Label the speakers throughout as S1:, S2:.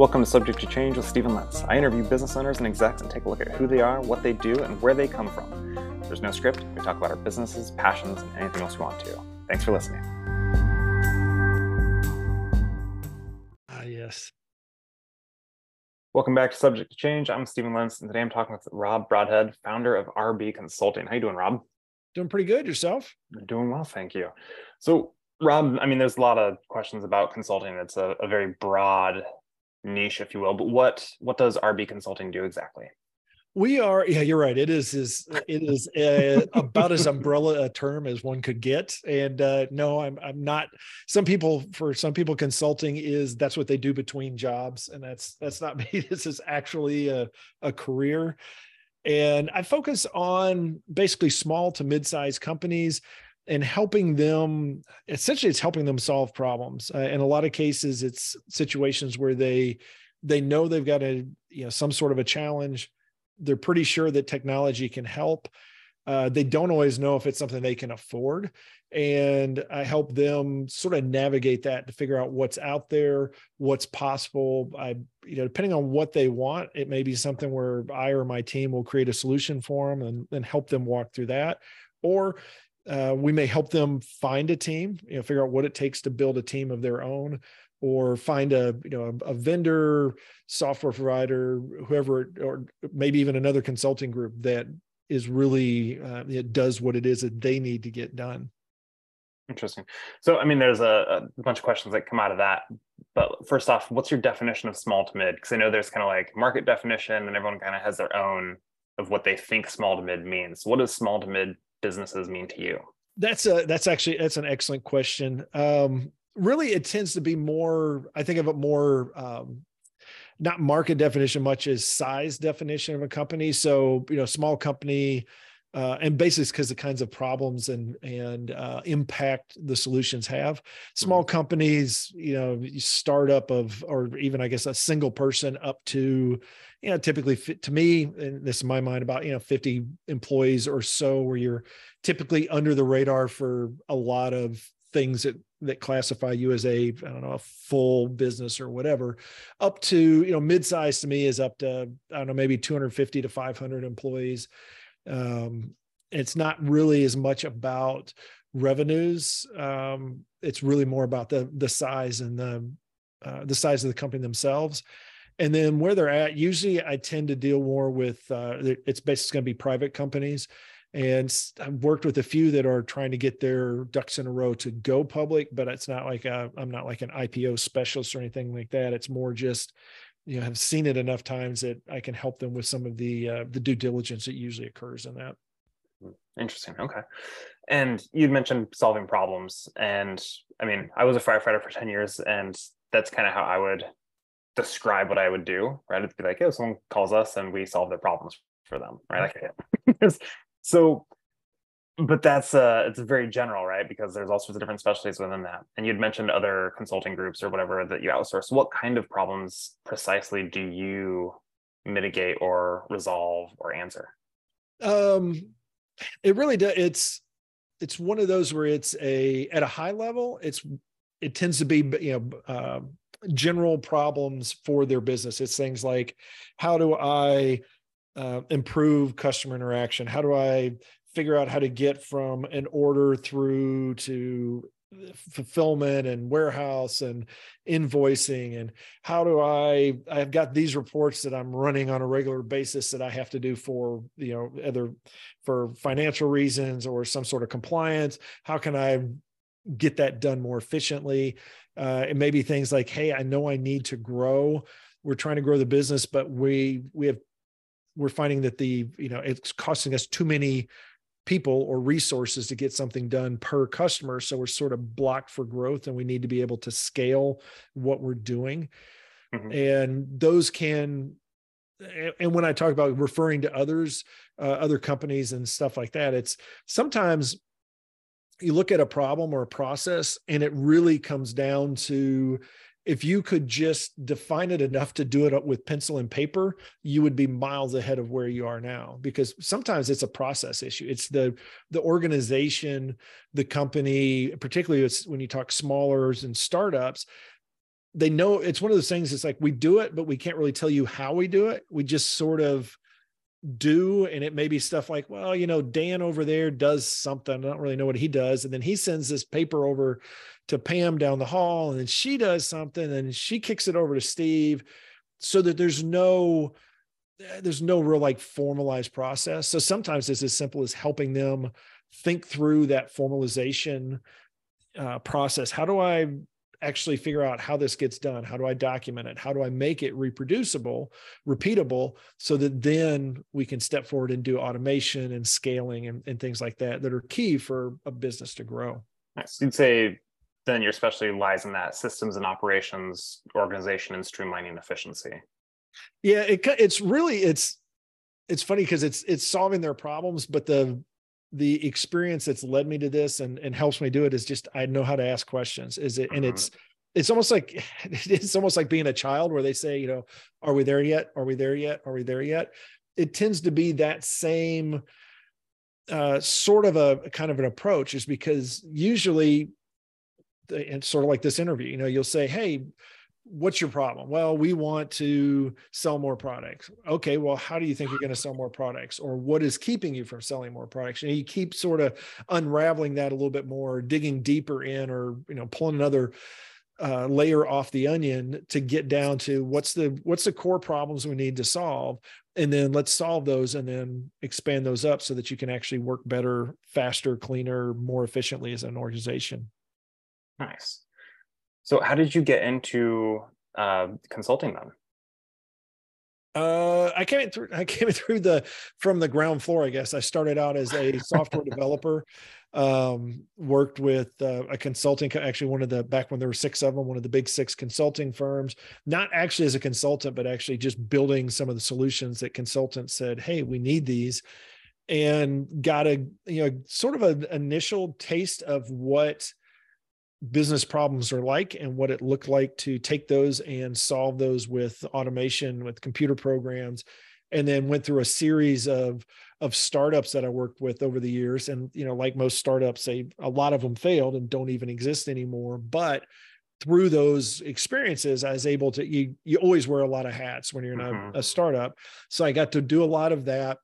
S1: Welcome to Subject to Change with Stephen Lentz. I interview business owners and execs and take a look at who they are, what they do, and where they come from. There's no script. We talk about our businesses, passions, and anything else we want to. Thanks for listening.
S2: Ah, yes.
S1: Welcome back to Subject to Change. I'm Stephen Lentz, and today I'm talking with Rob Broadhead, founder of RB Consulting. How you doing, Rob?
S2: Doing pretty good. Yourself?
S1: Doing well, thank you. So, Rob, I mean, there's a lot of questions about consulting. It's a, a very broad niche, if you will. But what what does RB Consulting do exactly?
S2: We are, yeah, you're right. It is is it is a, about as umbrella a term as one could get. And uh, no, I'm I'm not. Some people, for some people, consulting is that's what they do between jobs, and that's that's not me. This is actually a a career, and I focus on basically small to mid-sized companies and helping them essentially it's helping them solve problems. Uh, in a lot of cases it's situations where they they know they've got a you know some sort of a challenge. They're pretty sure that technology can help. Uh, they don't always know if it's something they can afford. And i help them sort of navigate that to figure out what's out there what's possible. I you know depending on what they want it may be something where i or my team will create a solution for them and, and help them walk through that. Or uh, we may help them find a team, you know, figure out what it takes to build a team of their own, or find a you know a, a vendor, software provider, whoever, or maybe even another consulting group that is really uh, it does what it is that they need to get done.
S1: Interesting. So, I mean, there's a, a, bunch of questions that come out of that. But first off, what's your definition of small to mid? Because I know there's kind of like market definition, and everyone kind of has their own of what they think small to mid means. What does small to mid businesses mean to you?
S2: That's a that's actually that's an excellent question. Um, really, it tends to be more. I think of it more. Um, not market definition much as size definition of a company. So, you know, small company, uh, and basically because the kinds of problems and and uh, impact the solutions have. Small mm-hmm. companies, you know, startup of or even I guess a single person up to, you know, typically to me, and this is my mind about you know 50 employees or so, where you're typically under the radar for a lot of things that that classify you as a I don't know a full business or whatever, up to you know mid-size to me is up to I don't know maybe 250 to 500 employees um, it's not really as much about revenues. Um, it's really more about the the size and the uh, the size of the company themselves. And then where they're at, usually I tend to deal more with uh, it's basically going to be private companies. And I've worked with a few that are trying to get their ducks in a row to go public, but it's not like i am not like an IPO specialist or anything like that. It's more just you know have seen it enough times that I can help them with some of the uh, the due diligence that usually occurs in that.
S1: Interesting. Okay. And you'd mentioned solving problems, and I mean, I was a firefighter for ten years, and that's kind of how I would describe what I would do. Right? It'd be like, oh, someone calls us, and we solve their problems for them. Right? Like, so but that's uh it's very general right because there's all sorts of different specialties within that and you'd mentioned other consulting groups or whatever that you outsource what kind of problems precisely do you mitigate or resolve or answer
S2: um it really does it's it's one of those where it's a at a high level it's it tends to be you know uh, general problems for their business. It's things like how do i uh, improve customer interaction? How do i figure out how to get from an order through to fulfillment and warehouse and invoicing? And how do i i've got these reports that i'm running on a regular basis that i have to do for you know either for financial reasons or some sort of compliance. How can i get that done more efficiently uh, and maybe things like hey i know i need to grow we're trying to grow the business but we we have we're finding that the you know it's costing us too many people or resources to get something done per customer. So we're sort of blocked for growth and we need to be able to scale what we're doing. Mm-hmm. And those can, and when I talk about referring to others, uh, other companies and stuff like that, it's sometimes you look at a problem or a process and it really comes down to if you could just define it enough to do it with pencil and paper, you would be miles ahead of where you are now. Because sometimes it's a process issue. It's the the organization, the company, particularly it's when you talk smallers and startups. they know it's one of those things it's like we do it but we can't really tell you how we do it we just sort of do and it may be stuff like well you know dan over there does something i don't really know what he does and then he sends this paper over to pam down the hall and then she does something and she kicks it over to steve so that there's no there's no real like formalized process. So sometimes it's as simple as helping them think through that formalization uh, process. How do i actually figure out how this gets done. How do i document it? How do i make it reproducible repeatable so that then we can step forward and do automation and scaling and, and things like that that are key for a business to grow?
S1: Nice. you'd say then your specialty lies in that systems and operations organization and streamlining efficiency.
S2: Yeah it, it's really it's it's funny because it's it's solving their problems but the the experience that's led me to this and, and helps me do it is just I know how to ask questions. Is it and it's mm-hmm. it's almost like it's almost like being a child where they say, you know, are we there yet? Are we there yet? Are we there yet? It tends to be that same uh, sort of a kind of an approach is because usually it's sort of like this interview, you know, you'll say, Hey, what's your problem? Well, we want to sell more products. Okay, well, how do you think you're going to sell more products? Or what is keeping you from selling more products? And you keep sort of unraveling that a little bit more, digging deeper in, or you know, pulling another uh, layer off the onion to get down to what's the what's the core problems we need to solve and then let's solve those and then expand those up so that you can actually work better faster cleaner more efficiently as an organization
S1: nice so, how did you get into uh, consulting them?
S2: Uh, I came through. I came through the from the ground floor. I guess I started out as a software developer. Um, worked with uh, a consulting. Actually, one of the back when there were six of them, one of the big six consulting firms. Not actually as a consultant, but actually just building some of the solutions that consultants said, "Hey, we need these," and got a you know sort of an initial taste of what business problems are like and what it looked like to take those and solve those with automation with computer programs and then went through a series of of startups that I worked with over the years. And you know like most startups they a lot of them failed and don't even exist anymore. But through those experiences I was able to you you always wear a lot of hats when you're in mm-hmm. a, a startup. So I got to do a lot of that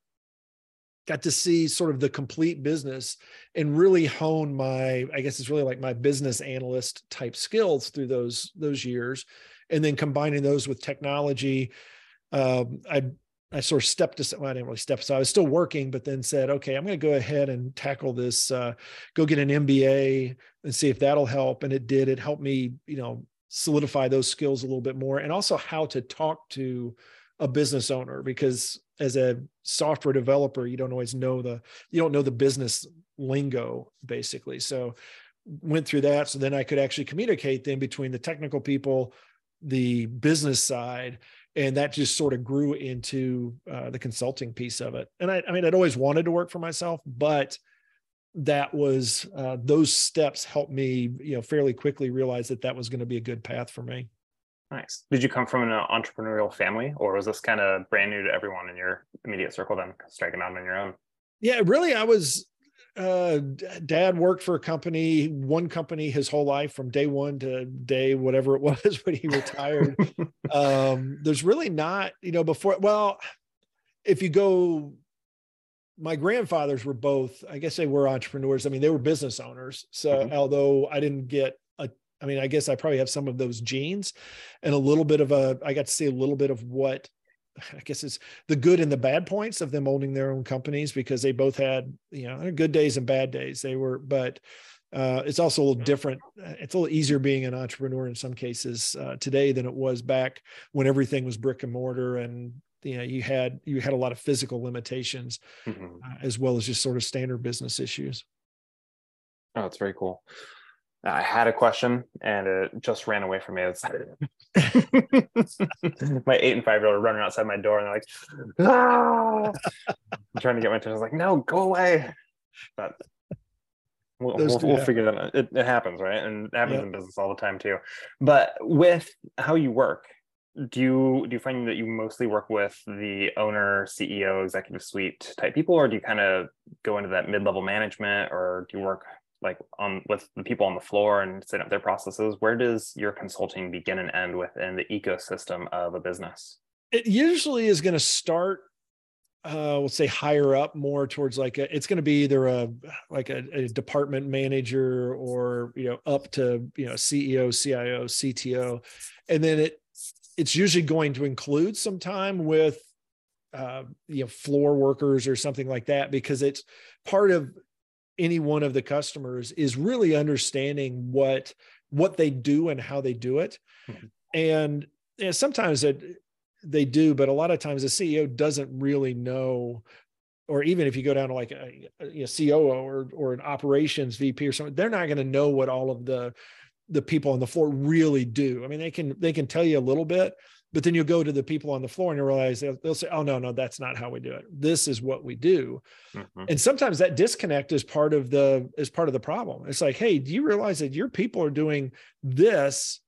S2: got to see sort of the complete business and really hone my i guess it's really like my business analyst type skills through those those years. And then combining those with technology um, i i sort of stepped to well, i didn't really step so i was still working but then said okay i'm going to go ahead and tackle this uh, go get an mba and see if that'll help. And it did. It helped me you know solidify those skills a little bit more and also how to talk to a business owner because as a software developer you don't always know the you don't know the business lingo basically. So went through that. So then i could actually communicate then between the technical people the business side and that just sort of grew into uh, the consulting piece of it. And I, I mean i'd always wanted to work for myself but that was uh, those steps helped me you know fairly quickly realize that that was going to be a good path for me
S1: Nice. Did you come from an entrepreneurial family, or was this kind of brand new to everyone in your immediate circle? Then striking out on your own.
S2: Yeah, really. I was. Uh, dad worked for a company, one company, his whole life from day one to day whatever it was when he retired. um, there's really not, you know, before. Well, if you go my grandfathers were both i guess they were entrepreneurs i mean they were business owners so mm-hmm. although i didn't get I mean, I guess I probably have some of those genes and a little bit of a, I got to see a little bit of what I guess it's the good and the bad points of them owning their own companies because they both had, you know, good days and bad days. They were, but uh, it's also a little different. It's a little easier being an entrepreneur in some cases uh, today than it was back when everything was brick and mortar and you know you had you had a lot of physical limitations mm-hmm. uh, as well as just sort of standard business issues.
S1: Oh, that's very cool. I had a question and it just ran away from me. My eight and five year old are running outside my door and they're like, ah! I'm trying to get my attention. I was like, no, go away. But we'll, we'll, we'll figure that out. It, it, happens, right? And it happens in business all the time too. But with how you work, do you do you find that you mostly work with the owner, CEO, executive suite type people, or do you kind of go into that mid level management, or do you work like on with the people on the floor and setting up their processes where does your consulting begin and end within the ecosystem of a business?
S2: It usually is going to start uh, let's say higher up more towards like a, it's going to be either a like a, a, department manager or you know up to you know ceo cio cto and then it it's usually going to include some time with uh, you know floor workers or something like that because it's part of any one of the customers is really understanding what what they do and how they do it mm-hmm. and you know, sometimes it they do, but a lot of times the CEO doesn't really know, or even if you go down to like a, you know, COO or or an operations VP or something, they're not going to know what all of the the people on the floor really do. I mean, they can they can tell you a little bit, but then you go to the people on the floor and you realize they'll, they'll, say, "Oh no, no, that's not how we do it. This is what we do." Mm-hmm. And sometimes that disconnect is part of the is part of the problem. It's like, "Hey, do you realize that your people are doing this,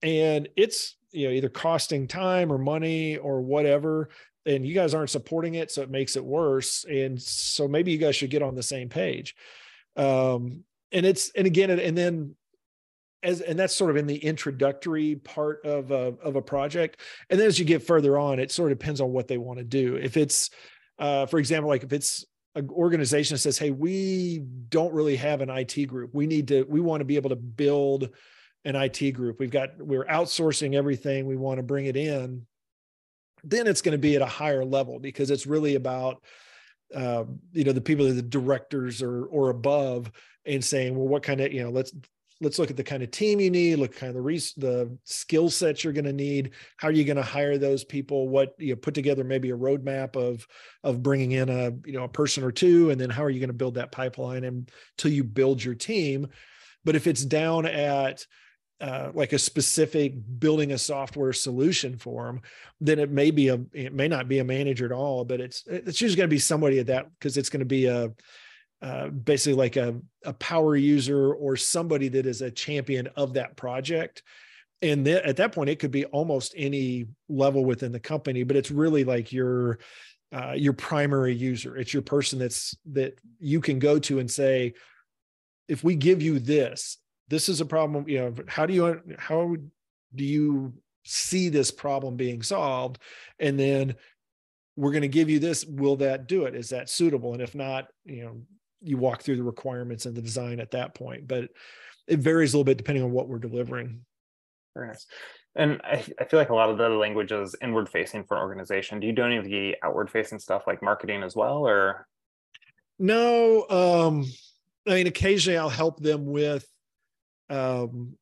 S2: and it's you know either costing time or money or whatever and you guys aren't supporting it so it makes it worse and so maybe you guys should get on the same page um and it's and again and then as and that's sort of in the introductory part of a of a project and then as you get further on it sort of depends on what they want to do if it's uh for example like if it's an organization that says hey we don't really have an IT group we need to we want to be able to build an IT group. We've got we're outsourcing everything. We want to bring it in. Then it's going to be at a higher level because it's really about uh, you know the people that the directors or or above and saying, well, what kind of you know let's let's look at the kind of team you need, look kind of the res- the skill sets you're going to need. How are you going to hire those people? What you know, put together maybe a roadmap of of bringing in a you know a person or two, and then how are you going to build that pipeline until you build your team. But if it's down at uh, like a specific building a software solution for them, then it may be a it may not be a manager at all, but it's it's usually going to be somebody at that because it's going to be a uh, basically like a, a power user or somebody that is a champion of that project. And th- at that point, it could be almost any level within the company, but it's really like your uh, your primary user. It's your person that's that you can go to and say, if we give you this this is a problem you know how do you how do you see this problem being solved and then we're going to give you this will that do it is that suitable and if not you know you walk through the requirements and the design at that point but it varies a little bit depending on what we're delivering.
S1: Very nice. And I, I feel like a lot of the language is inward facing for an organization. Do you do any of the outward facing stuff like marketing as well or?
S2: No um i mean occasionally i'll help them with um,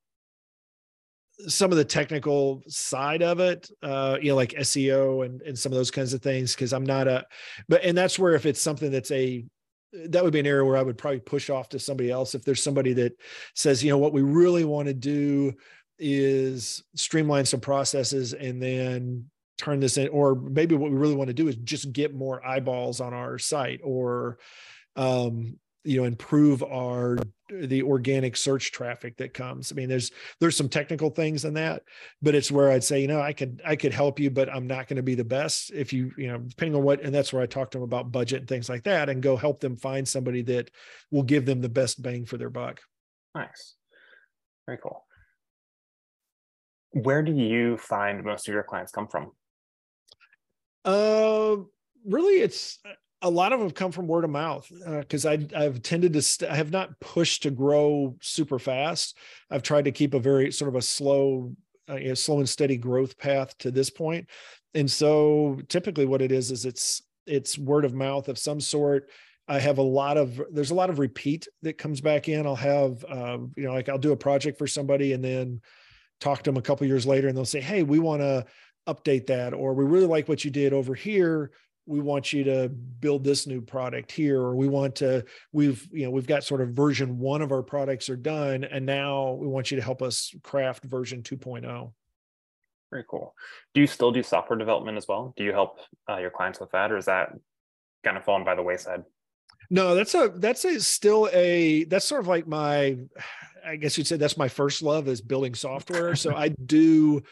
S2: some of the technical side of it, uh, you know, like SEO and and some of those kinds of things. Because I'm not a, but and that's where if it's something that's a that would be an area where I would probably push off to somebody else. If there's somebody that says, you know, what we really want to do is streamline some processes and then turn this in, or maybe what we really want to do is just get more eyeballs on our site or um, you know improve our the organic search traffic that comes. I mean there's there's some technical things in that but it's where i'd say you know i could i could help you but i'm not going to be the best if you you know depending on what and that's where i talk to them about budget and things like that and go help them find somebody that will give them the best bang for their buck.
S1: Nice. Very cool. Where do you find most of your clients come from?
S2: Uh really it's a lot of them come from word of mouth because uh, I I've tended to st- I have not pushed to grow super fast. I've tried to keep a very sort of a slow, uh, you know, slow and steady growth path to this point. And so typically what it is is it's it's word of mouth of some sort. I have a lot of there's a lot of repeat that comes back in. I'll have uh, you know like I'll do a project for somebody and then talk to them a couple years later and they'll say, "Hey, we want to update that," or "We really like what you did over here." We want you to build this new product here or we want to we've you know we've got sort of version 1 of our products are done and now we want you to help us craft version 2.0
S1: very cool. Do you still do software development as well? Do you help uh, your clients with that or is that kind of fallen by the wayside?
S2: No that's a that's a still a that's sort of like my i guess you'd say that's my first love is building software. So i do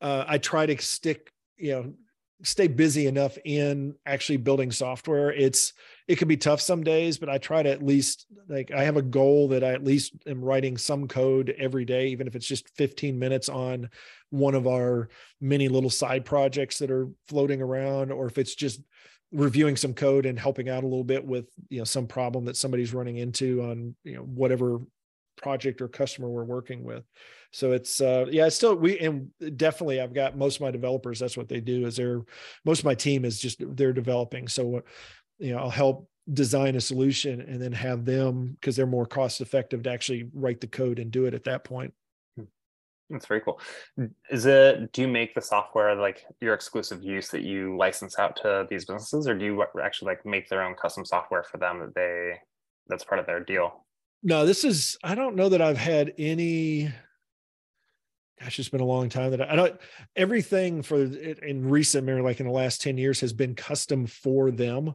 S2: uh, i try to stick you know stay busy enough in actually building software. It's it can be tough some days, but I try to at least like I have a goal that I at least am writing some code every day, even if it's just 15 minutes on one of our many little side projects that are floating around, or if it's just reviewing some code and helping out a little bit with you know some problem that somebody's running into on you know whatever project or customer we're working with so it's uh yeah it's still we and definitely i've got most of my developers that's what they do is they're most of my team is just they're developing so you know i'll help design a solution and then have them because they're more cost effective to actually write the code and do it at that point
S1: that's very cool. Is it, do you make the software like your exclusive use that you license out to these businesses or do you actually like make their own custom software for them that they, that's part of their deal?
S2: No, this is, I don't know that I've had any, gosh, it's been a long time that I, I don't, everything for in recent memory, like in the last 10 years has been custom for them.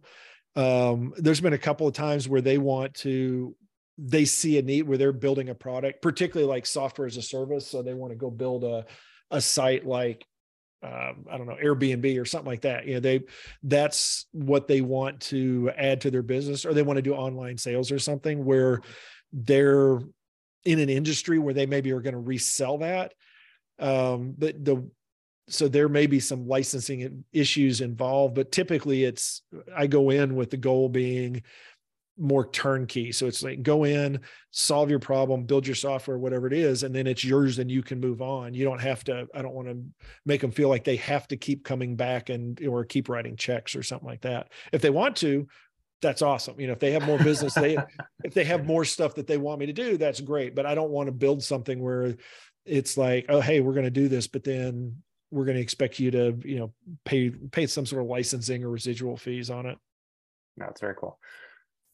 S2: Um, there's been a couple of times where they want to they see a need where they're building a product, particularly like software as a service. So they want to go build a, a site like um, I don't know Airbnb or something like that. You know, they that's what they want to add to their business, or they want to do online sales or something where they're in an industry where they maybe are going to resell that. Um, but the so there may be some licensing issues involved, but typically it's I go in with the goal being more turnkey. So it's like go in, solve your problem, build your software, whatever it is, and then it's yours and you can move on. You don't have to, I don't want to make them feel like they have to keep coming back and or keep writing checks or something like that. If they want to, that's awesome. You know, if they have more business, they if they have more stuff that they want me to do, that's great. But I don't want to build something where it's like, oh, hey, we're going to do this, but then we're going to expect you to, you know, pay pay some sort of licensing or residual fees on it.
S1: That's very cool.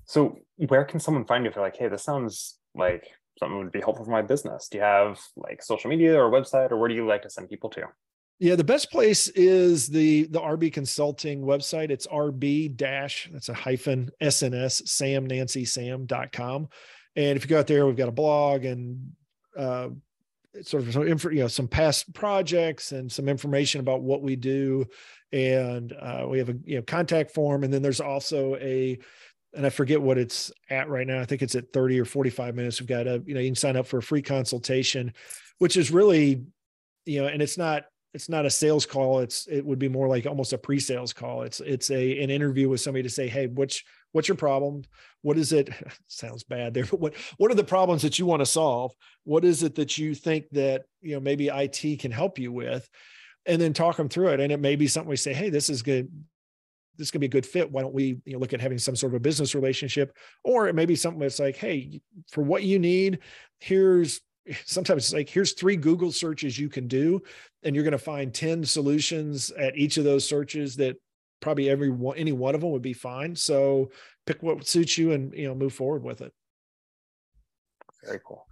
S1: So where can someone find you if they're like, hey, this sounds like something would be helpful for my business? Do you have like social media or website or where do you like to send people to?
S2: Yeah, the best place is the the RB Consulting website. It's RB dash, that's a hyphen SNS, Sam Nancy Sam.com. And if you go out there, we've got a blog and uh, sort of some you know, some past projects and some information about what we do. And uh, we have a you know contact form. And then there's also a and I forget what it's at right now. I think it's at 30 or 45 minutes. We've got a, you know, you can sign up for a free consultation, which is really, you know, and it's not, it's not a sales call. It's, it would be more like almost a pre-sales call. It's, it's a, an interview with somebody to say, Hey, what's, what's your problem? What is it? Sounds bad there, but what, what are the problems that you want to solve? What is it that you think that, you know, maybe IT can help you with? And then talk them through it. And it may be something we say, Hey, this is good this could be a good fit. Why don't we you know, look at having some sort of a business relationship? Or it may be something that's like, hey, for what you need, here's sometimes it's like here's three google searches you can do and you're going to find 10 solutions at each of those searches that probably every one any one of them would be fine so pick what suits you and you know move forward with it
S1: very cool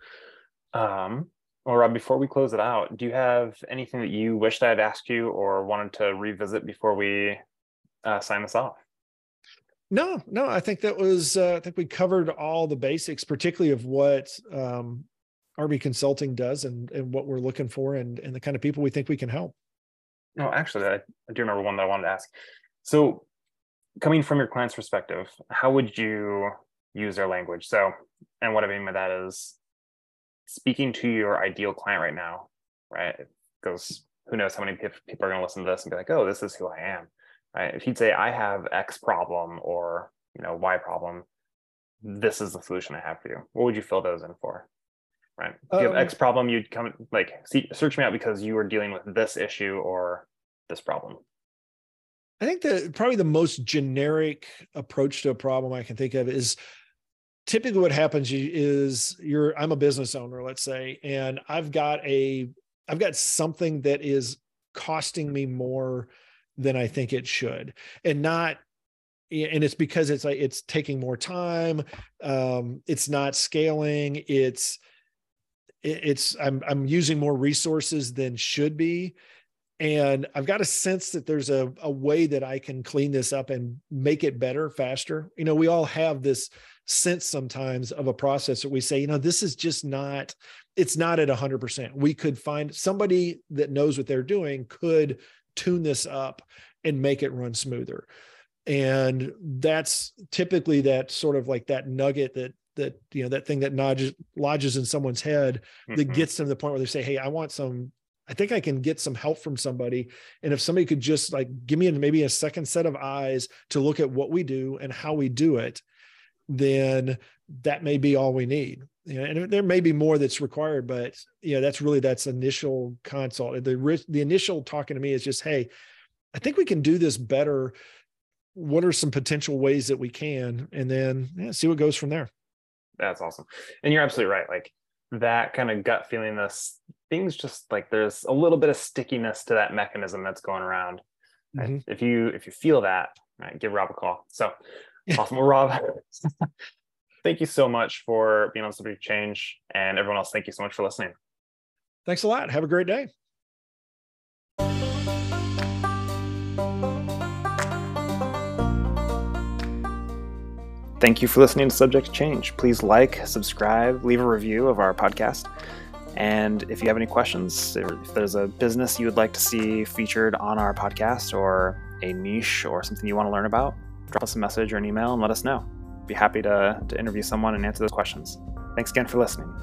S1: um well rob before we close it out do you have anything that you wished i'd asked you or wanted to revisit before we uh, sign us off.
S2: No, no, I think that was, uh, I think we covered all the basics, particularly of what um, RB Consulting does and, and what we're looking for and, and the kind of people we think we can help.
S1: No, actually, I, I do remember one that I wanted to ask. So, coming from your client's perspective, how would you use their language? So, and what I mean by that is speaking to your ideal client right now, right? Because who knows how many people are going to listen to this and be like, oh, this is who I am right? If he'd say, I have X problem or, you know, Y problem, this is the solution I have for you. What would you fill those in for? Right. If you have X um, problem, you'd come like see, search me out because you were dealing with this issue or this problem.
S2: I think the probably the most generic approach to a problem I can think of is typically what happens is you're I'm a business owner, let's say, and I've got a I've got something that is costing me more than I think it should. And not and it's because it's like it's taking more time um it's not scaling it's it's i'm i'm using more resources than should be and i've got a sense that there's a, a way that i can clean this up and make it better faster. You know we all have this sense sometimes of a process that we say you know this is just not it's not at 100% we could find somebody that knows what they're doing could tune this up and make it run smoother. And that's typically that sort of like that nugget that that you know that thing that lodges lodges in someone's head mm-hmm. that gets them to the point where they say hey i want some i think i can get some help from somebody. And if somebody could just like give me maybe a second set of eyes to look at what we do and how we do it then that may be all we need. You know, and there may be more that's required but you know that's really that's initial consult. The the initial talking to me is just hey i think we can do this better. What are some potential ways that we can? And then yeah, see what goes from there.
S1: That's awesome. And you're absolutely right. Like that kind of gut feeling this things just like there's a little bit of stickiness to that mechanism that's going around mm-hmm. if you if you feel that right, give rob a call so awesome well rob thank you so much for being on subject change and everyone else thank you so much for listening
S2: thanks a lot have a great day
S1: Thank you for listening to Subject Change. Please like, subscribe, leave a review of our podcast. And if you have any questions, if there's a business you would like to see featured on our podcast or a niche or something you want to learn about, drop us a message or an email and let us know. Be happy to, to interview someone and answer those questions. Thanks again for listening.